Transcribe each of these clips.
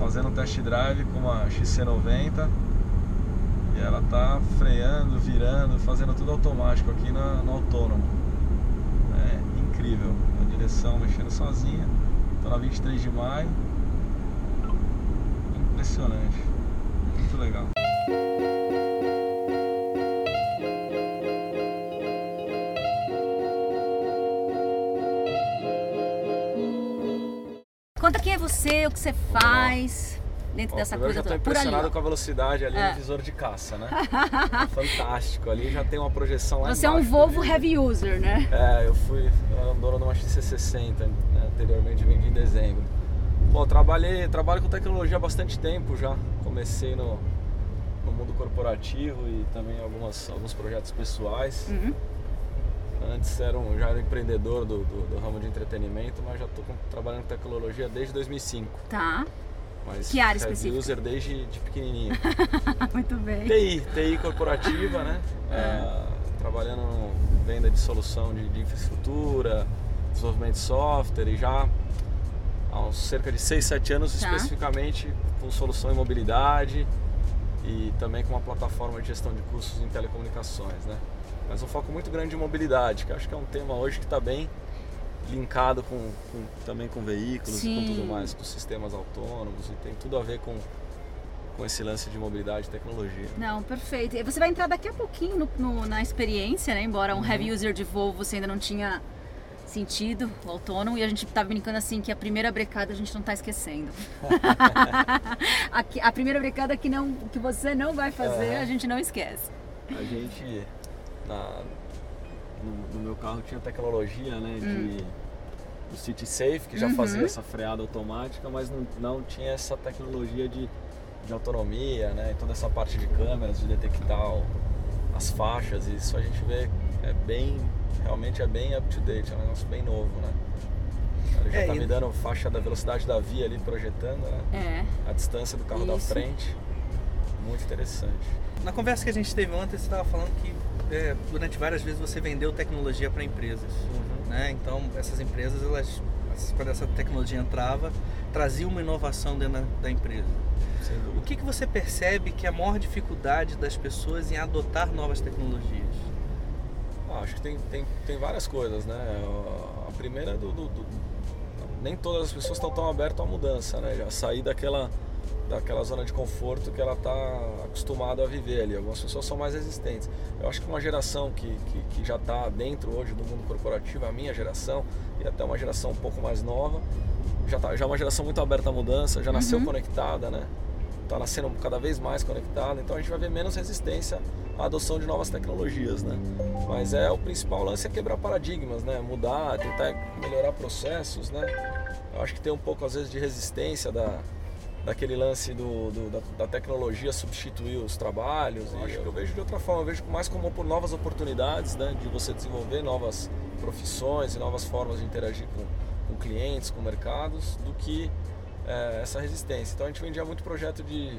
fazendo um test drive com uma XC90 e ela tá freando, virando, fazendo tudo automático aqui na, no autônomo. É incrível. A direção mexendo sozinha. Tô na 23 de maio. Impressionante. Muito legal. Conta quem é você, o que você faz dentro Ó, dessa coisa já tô ali, impressionado ó. com a velocidade ali É. no visor de caça, né? É Fantástico. Ali já tem uma projeção lá Você é um Volvo vidro. heavy user, né? É, eu fui eu dono de uma XC60, né? anteriormente vendi em dezembro. Bom, trabalhei, trabalho com tecnologia há bastante tempo já. Comecei no, no mundo corporativo e também algumas, alguns projetos pessoais. Uhum. Antes era um, já era empreendedor do, do, do ramo de entretenimento, mas já estou trabalhando com tecnologia desde 2005. Tá. Mas Que área heavy específica? user desde de pequenininho. Muito bem. TI, TI corporativa, né? É, trabalhando no venda de solução de, de infraestrutura, desenvolvimento de software e já há uns cerca de 6, 7 anos Tá. especificamente com solução em mobilidade e também com uma plataforma de gestão de custos em telecomunicações, né? Mas um foco muito grande em mobilidade, que acho que é um tema hoje que está bem linkado com, com- também com veículos e com Sim. tudo mais, com sistemas autônomos e tem tudo a ver com, com esse lance de mobilidade e tecnologia. Não, perfeito. E você vai entrar daqui a pouquinho no- no- na experiência, né? Embora um heavy user de Volvo você ainda não tinha sentido, o autônomo, e a gente tá brincando assim que a primeira brecada a gente não tá esquecendo. a, a primeira brecada que, não, que você não vai fazer, É. a gente não esquece. A gente, na- no, no meu carro tinha tecnologia né, de, do City Safe, que já Uhum. fazia essa freada automática, mas não, não tinha essa tecnologia de, de autonomia, né, toda essa parte de câmeras, de detectar o- as faixas, e isso a gente vê, é bem, realmente é bem up to date, é um negócio bem novo, né. Ele já É, tá me dando faixa da velocidade da via ali, projetando né, É. a distância do carro da Isso. frente. Muito interessante. Na conversa que a gente teve ontem, você estava falando que é, durante várias vezes você vendeu tecnologia para empresas. Uhum. Né? Então, essas empresas, elas, quando essa tecnologia entrava, trazia uma inovação dentro da, da empresa. O que, que você percebe que é a maior dificuldade das pessoas em adotar novas tecnologias? Ah, acho que tem, tem, tem várias coisas, né? A primeira é do, do- do- Nem todas as pessoas estão tão abertas à mudança, né? Já sair daquela, daquela zona de conforto que ela está acostumada a viver ali. Algumas pessoas são mais resistentes. Eu acho que uma geração que, que, que já está dentro hoje do mundo corporativo, a minha geração, e até uma geração um pouco mais nova, já, tá, já é uma geração muito aberta à mudança, já nasceu Uhum. conectada, né? Está nascendo cada vez mais conectada, então a gente vai ver menos resistência à adoção de novas tecnologias, né? Mas é o principal lance é quebrar paradigmas, né? Mudar, tentar melhorar processos, né? Eu acho que tem um pouco às vezes de resistência da daquele lance do, do- da, da tecnologia substituir os trabalhos. Eu acho que eu vejo de outra forma, eu vejo mais como por novas oportunidades, né? De você desenvolver novas profissões e novas formas de interagir com, com clientes, com mercados, do que é, essa resistência. Então a gente vendia muito projeto de,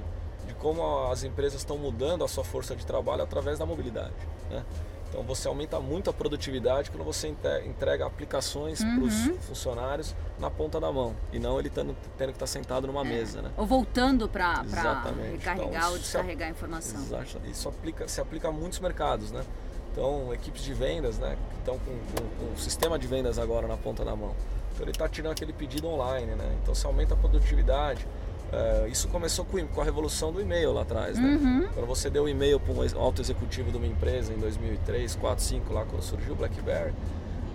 de como as empresas estão mudando a sua força de trabalho através da mobilidade. Né? Então você aumenta muito a produtividade quando você entrega aplicações Uhum. para os funcionários na ponta da mão e não ele tendo, tendo que estar sentado numa mesa. Né? Ou voltando para recarregar Então, ou isso descarregar a informação. Exato. Isso aplica, se aplica a muitos mercados, né? Então, equipes de vendas, né? Que estão com, com, com o sistema de vendas agora na ponta da mão. Então, ele está tirando aquele pedido online, né? Então, se aumenta a produtividade. É, isso começou com, com a revolução do e-mail lá atrás, né? Uhum. Quando você deu e-mail para um alto executivo de uma empresa em 2003, 4, 5, lá quando surgiu o BlackBerry,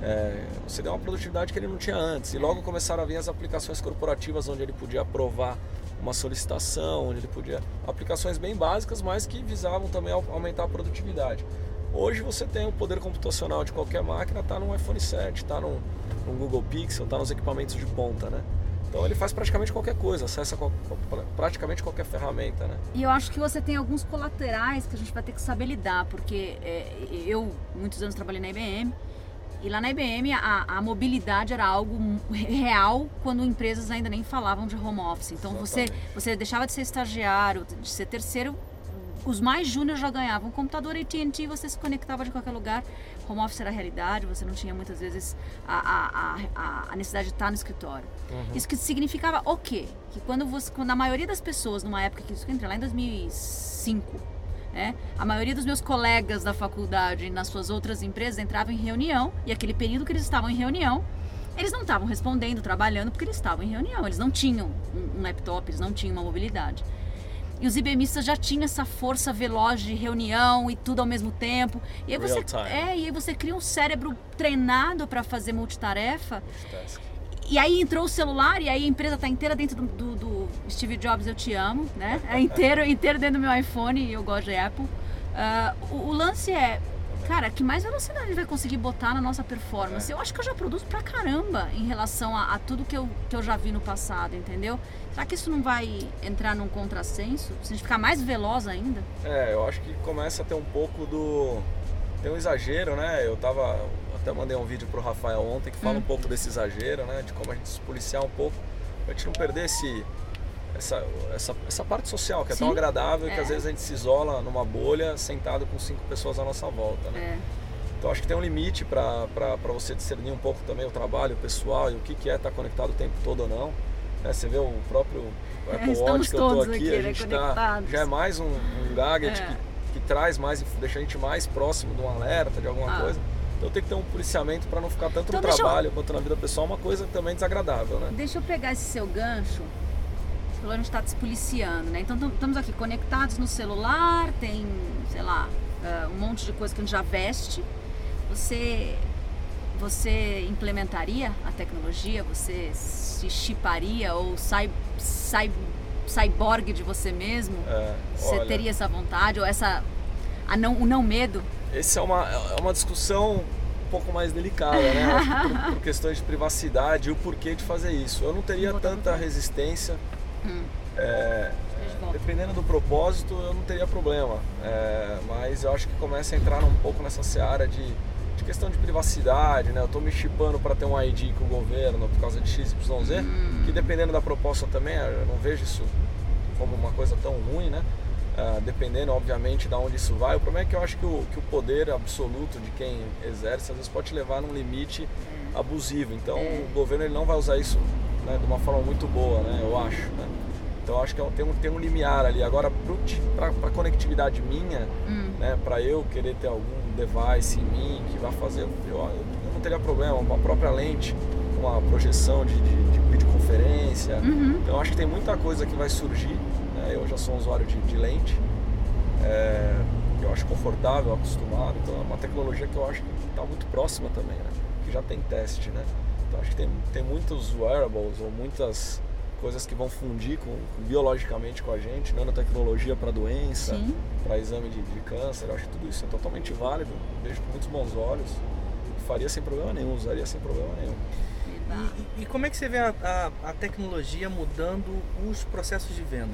é, você deu uma produtividade que ele não tinha antes. E logo começaram a vir as aplicações corporativas onde ele podia aprovar uma solicitação, onde ele podia. aplicações bem básicas, mas que visavam também au- aumentar a produtividade. Hoje você tem o poder computacional de qualquer máquina, está no iPhone 7, está no, no Google Pixel, está nos equipamentos de ponta, né? Então ele faz praticamente qualquer coisa, acessa qual- praticamente qualquer ferramenta, né? E eu acho que você tem alguns colaterais que a gente vai ter que saber lidar, porque é, eu muitos anos trabalhei na IBM e lá na IBM a, a mobilidade era algo real quando empresas ainda nem falavam de home office. Então você, você deixava de ser estagiário, de ser terceiro os mais júniores já ganhavam. Um computador AT&T, você se conectava de qualquer lugar. Home office era realidade, você não tinha muitas vezes a, a, a, necessidade de estar no escritório. Uhum. Isso que significava o quê? Que quando, você, quando a maioria das pessoas, numa época que isso entra lá em 2005, né, a maioria dos meus colegas da faculdade nas suas outras empresas entravam em reunião e aquele período que eles estavam em reunião, eles não estavam respondendo, trabalhando, porque eles estavam em reunião. Eles não tinham um, um laptop, eles não tinham uma mobilidade. E os IBMistas já tinham essa força veloz de reunião e tudo ao mesmo tempo. E aí você, é, e aí você cria um cérebro treinado para fazer multitarefa. E aí entrou o celular e aí a empresa está inteira dentro do, do, do, Steve Jobs, eu te amo, né? É inteiro, inteiro dentro do meu iPhone e eu gosto de Apple. Uh, o, o lance é, Cara, que mais velocidade vai conseguir botar na nossa performance? É. Eu acho que eu já produzo pra caramba em relação a, a, tudo que eu, que eu já vi no passado, entendeu? Será que isso não vai entrar num contrassenso? Se a gente ficar mais veloz ainda? É, eu acho que começa a ter um pouco do. Tem um exagero, né? Eu tava. Até mandei um vídeo pro Rafael ontem que fala hum. um pouco desse exagero, né? De como a gente se policiar um pouco, pra gente não perder esse essa, essa, essa parte social que é Sim, tão agradável é. que às vezes a gente se isola numa bolha sentado com cinco pessoas à nossa volta. Né? É. Então acho que tem um limite para você discernir um pouco também o trabalho pessoal e o que, que é estar tá conectado o tempo todo ou não. Né? Você vê o próprio Apple é, Watch que eu tô aqui, aqui a gente tá, já é mais um, um gadget é. que, que traz mais, deixa a gente mais próximo de um alerta, de alguma ah. coisa. Então tem que ter um policiamento para não ficar tanto então, no trabalho eu... quanto na vida pessoal, uma coisa também desagradável, né? Deixa eu pegar esse seu gancho a gente está despoliciando, né? Então estamos aqui conectados no celular, tem, sei lá, uh, um monte de coisa que a gente já veste. Você, você implementaria a tecnologia? Você se chiparia ou sai, sai, cyborg de você mesmo? É, você olha, teria essa vontade ou essa a não, o não medo? Essa é uma, é uma discussão um pouco mais delicada, né? por, por, questões de privacidade e o porquê de fazer isso. Eu não teria tanta resistência Hum. É, dependendo do propósito, eu não teria problema. É, mas eu acho que começa a entrar um pouco nessa seara de, de questão de privacidade, né? Eu estou me chipando para ter um ID com o governo por causa de XYZ, hum. que dependendo da proposta também, eu não vejo isso como uma coisa tão ruim, né? Uh, dependendo, obviamente, de onde isso vai. O problema é que eu acho que o, que o poder absoluto de quem exerce às vezes pode levar num limite é. abusivo. Então, é. o governo ele não vai usar isso né, de uma forma muito boa, né, eu acho. Né? Então acho que é tem um, tem um limiar ali. Agora, para a conectividade minha, hum. né, para eu querer ter algum device em mim que vai fazer, eu, eu não teria problema. Uma própria lente, uma projeção de, de, de videoconferência. Uhum. Então acho que tem muita coisa que vai surgir. Né? Eu já sou um usuário de, de lente. É, eu acho confortável, acostumado. Então é uma tecnologia que eu acho que está muito próxima também, né? Que já tem teste, né? Então acho que tem, tem muitos wearables ou muitas coisas que vão fundir com, com biologicamente com a gente, nanotecnologia para doença, para exame de, de, câncer. Eu acho que tudo isso é totalmente válido, vejo com muitos bons olhos. Faria sem problema nenhum, usaria sem problema nenhum. E, e, como é que você vê a, a, a, tecnologia mudando os processos de venda?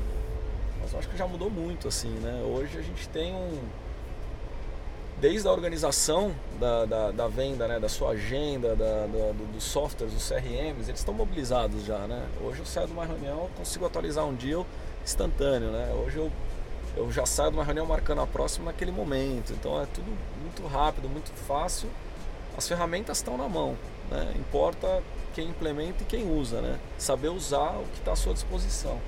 Mas eu acho que já mudou muito, assim, né? Hoje a gente tem um, desde a organização da, da, da venda, né, da sua agenda, da, da, dos softwares, dos CRMs, eles estão mobilizados já. Né? Hoje eu saio de uma reunião, consigo atualizar um deal instantâneo. Né? Hoje eu, eu já saio de uma reunião marcando a próxima naquele momento. Então é tudo muito rápido, muito fácil. As ferramentas estão na mão. Né? Importa quem implementa e quem usa. Né? Saber usar o que está à sua disposição.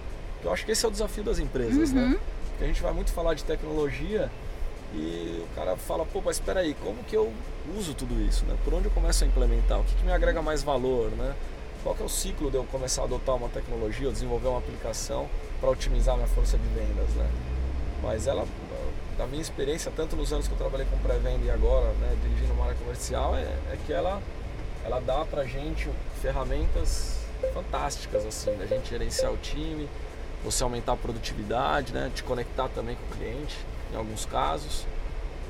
Eu acho que esse é o desafio das empresas. Né? Uhum. Né? Porque a gente vai muito falar de tecnologia e o cara fala, pô, mas espera aí, como que eu uso tudo isso, né? Por onde eu começo a implementar? O que, que me agrega mais valor, né? Qual que é o ciclo de eu começar a adotar uma tecnologia ou desenvolver uma aplicação para otimizar minha força de vendas, né? Mas ela, da minha experiência, tanto nos anos que eu trabalhei com pré-venda e agora, né, dirigindo uma área comercial, é, é que ela, ela dá pra gente ferramentas fantásticas, assim, da gente gerenciar o time, você aumentar a produtividade, né, te conectar também com o cliente em alguns casos,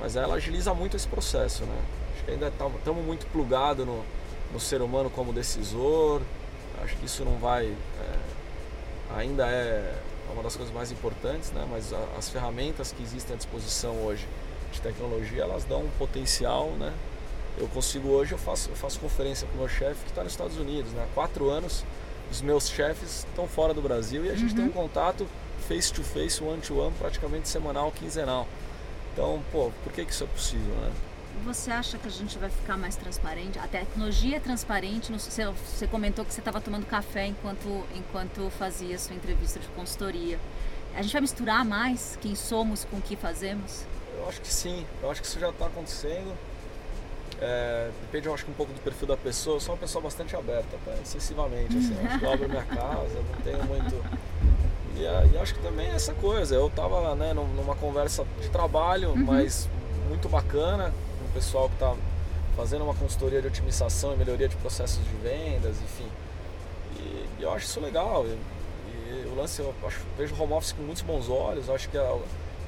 mas ela agiliza muito esse processo, né? Acho que ainda estamos tá, muito plugados no, no ser humano como decisor, acho que isso não vai, é, ainda é uma das coisas mais importantes, né? Mas a, as ferramentas que existem à disposição hoje de tecnologia, elas dão um potencial, né? Eu consigo hoje, eu faço, eu faço conferência com o meu chefe que está nos Estados Unidos, né? Há quatro anos os meus chefes estão fora do Brasil e a gente Uhum. tem um contato face to face, one to one, praticamente semanal, quinzenal. Então, pô, por que, que isso é possível, né? Você acha que a gente vai ficar mais transparente? A tecnologia é transparente. você comentou que você estava tomando café enquanto, enquanto fazia sua entrevista de consultoria. A gente vai misturar mais quem somos com o que fazemos? Eu acho que sim, eu acho que isso já está acontecendo. É, depende, eu acho que um pouco do perfil da pessoa. Eu sou uma pessoa bastante aberta, tá? excessivamente. Assim, eu acho que eu abro minha casa, não tenho muito. E, a- e acho que também é essa coisa. Eu estava né, num- numa conversa de trabalho, Uhum. mas muito bacana, com o pessoal que está fazendo uma consultoria de otimização e melhoria de processos de vendas, enfim. E, e eu acho isso legal. E, e o lance, eu acho, vejo o home office com muitos bons olhos. Acho que a-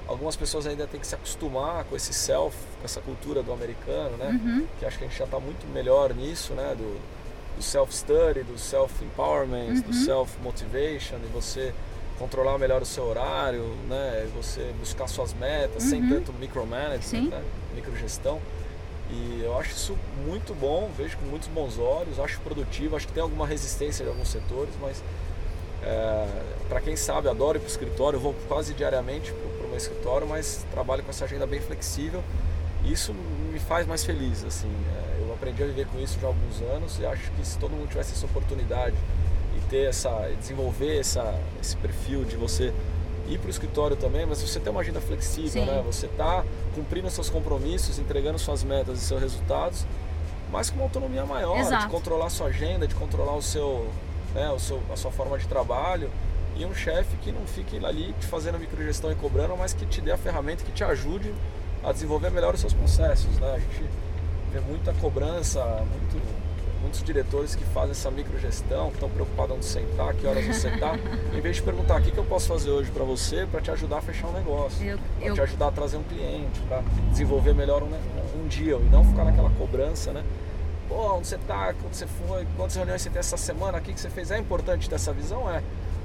algumas pessoas ainda têm que se acostumar com esse self, com essa cultura do americano, né? Uhum. Que acho que a gente já está muito melhor nisso, né? Do, do self-study, do self-empowerment, do Uhum. self-motivation, e você controlar melhor o seu horário, né? Você buscar suas metas sem Uhum. tanto micromanagement, né? microgestão. E eu acho isso muito bom, vejo com muitos bons olhos, acho produtivo, acho que tem alguma resistência de alguns setores, mas para quem sabe, adoro ir para o escritório, eu vou quase diariamente para o meu escritório, mas trabalho com essa agenda bem flexível e isso me faz mais feliz. Assim, É, eu aprendi a viver com isso já há alguns anos e acho que se todo mundo tivesse essa oportunidade e ter essa, desenvolver essa, esse perfil de você ir para o escritório também, mas você ter uma agenda flexível, Sim. né? Você tá cumprindo seus compromissos, entregando suas metas e seus resultados, mas com uma autonomia maior, Exato. de controlar a sua agenda, de controlar o seu, né, o seu, a sua forma de trabalho e um chefe que não fique ali te fazendo microgestão e cobrando, mas que te dê a ferramenta que te ajude a desenvolver melhor os seus processos, né? A gente vê muita cobrança, muito, muitos diretores que fazem essa microgestão, que estão preocupados onde sentar, que horas você está, em vez de perguntar o que, que eu posso fazer hoje para você para te ajudar a fechar um negócio, Eu- para eu- te ajudar a trazer um cliente, para desenvolver melhor um, um dia e não ficar naquela cobrança, né? Pô, onde você tá, quando você foi, quantas reuniões você tem essa semana, o que, você fez? É importante ter essa visão? É.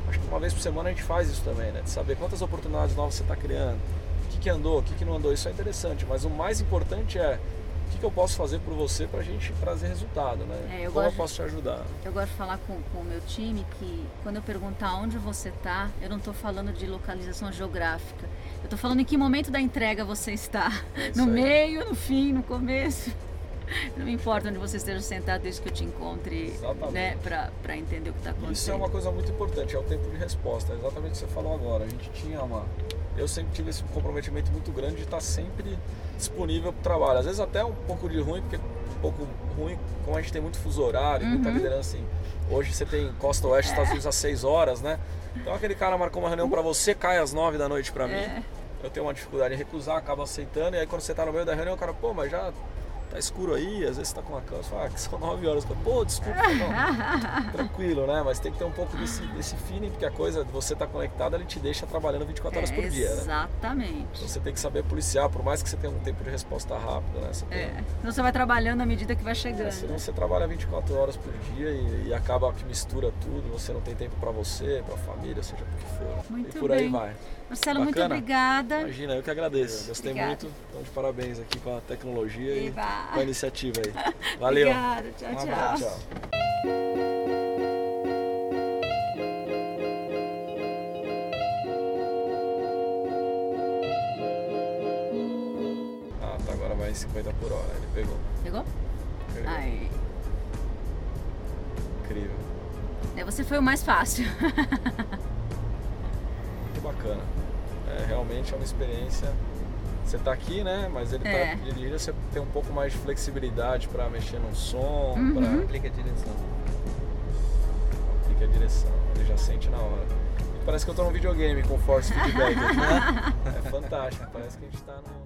Acho que uma vez por semana a gente faz isso também, né? De saber quantas oportunidades novas você está criando, o que, que andou, o que, que não andou. Isso é interessante, mas o mais importante é o que, que eu posso fazer por você para a gente trazer resultado, né? É, eu Como eu gosto- posso te ajudar? Eu gosto de falar com, com o meu time que quando eu perguntar onde você está, eu não estou falando de localização geográfica. Eu estou falando em que momento da entrega você está. É No aí. meio, no fim, no começo. Não me importa onde você esteja sentado desde que eu te encontre, Exatamente. né, para entender o que está acontecendo. Isso é uma coisa muito importante, é o tempo de resposta, é exatamente o que você falou agora. A gente tinha uma. Eu sempre tive esse comprometimento muito grande de estar sempre disponível para o trabalho. Às vezes até um pouco de ruim, porque um pouco ruim, como a gente tem muito fuso horário, muita Uhum. liderança assim. Hoje você tem Costa Oeste, Estados Unidos às 6 horas, né? Então aquele cara marcou uma reunião para você, cai às 9 da noite para mim. É. Eu tenho uma dificuldade em recusar, acabo aceitando, e aí quando você tá no meio da reunião, o cara, pô, mas já tá escuro aí, às vezes você tá com uma cama, você fala, ah, que são 9 horas. Eu falo, Pô, desculpa, não. tranquilo, né? Mas tem que ter um pouco desse, desse feeling, porque a coisa de você estar tá conectado, ele te deixa trabalhando 24 horas É, por dia, né? Exatamente. Então você tem que saber policiar, por mais que você tenha um tempo de resposta rápido, né? Você tem- É. Senão você vai trabalhando à medida que vai chegando. é, senão você trabalha 24 horas por dia e, e acaba que mistura tudo, você não tem tempo para você, para família, seja por que for. Muito e por aí bem. vai. Marcelo, muito Bacana? obrigada. Imagina, eu que agradeço. Gostei Obrigada. muito. Então, de parabéns aqui com a tecnologia e Eba. com a iniciativa aí. Valeu. Obrigada. Tchau, Um tchau. tchau. Ah, tá, agora vai em 50 por hora. Ele pegou. Pegou? Pegou. Ai. Incrível. É, você foi o mais fácil. Muito bacana. É, realmente é uma experiência. Você tá aqui, né? Mas ele É. tá dirigindo, você tem um pouco mais de flexibilidade para mexer no som, Uhum. para Aplica a direção. aplica a direção. Ele já sente na hora. E parece que eu tô num videogame com force feedback aqui, né? É fantástico. Parece que a gente tá no, no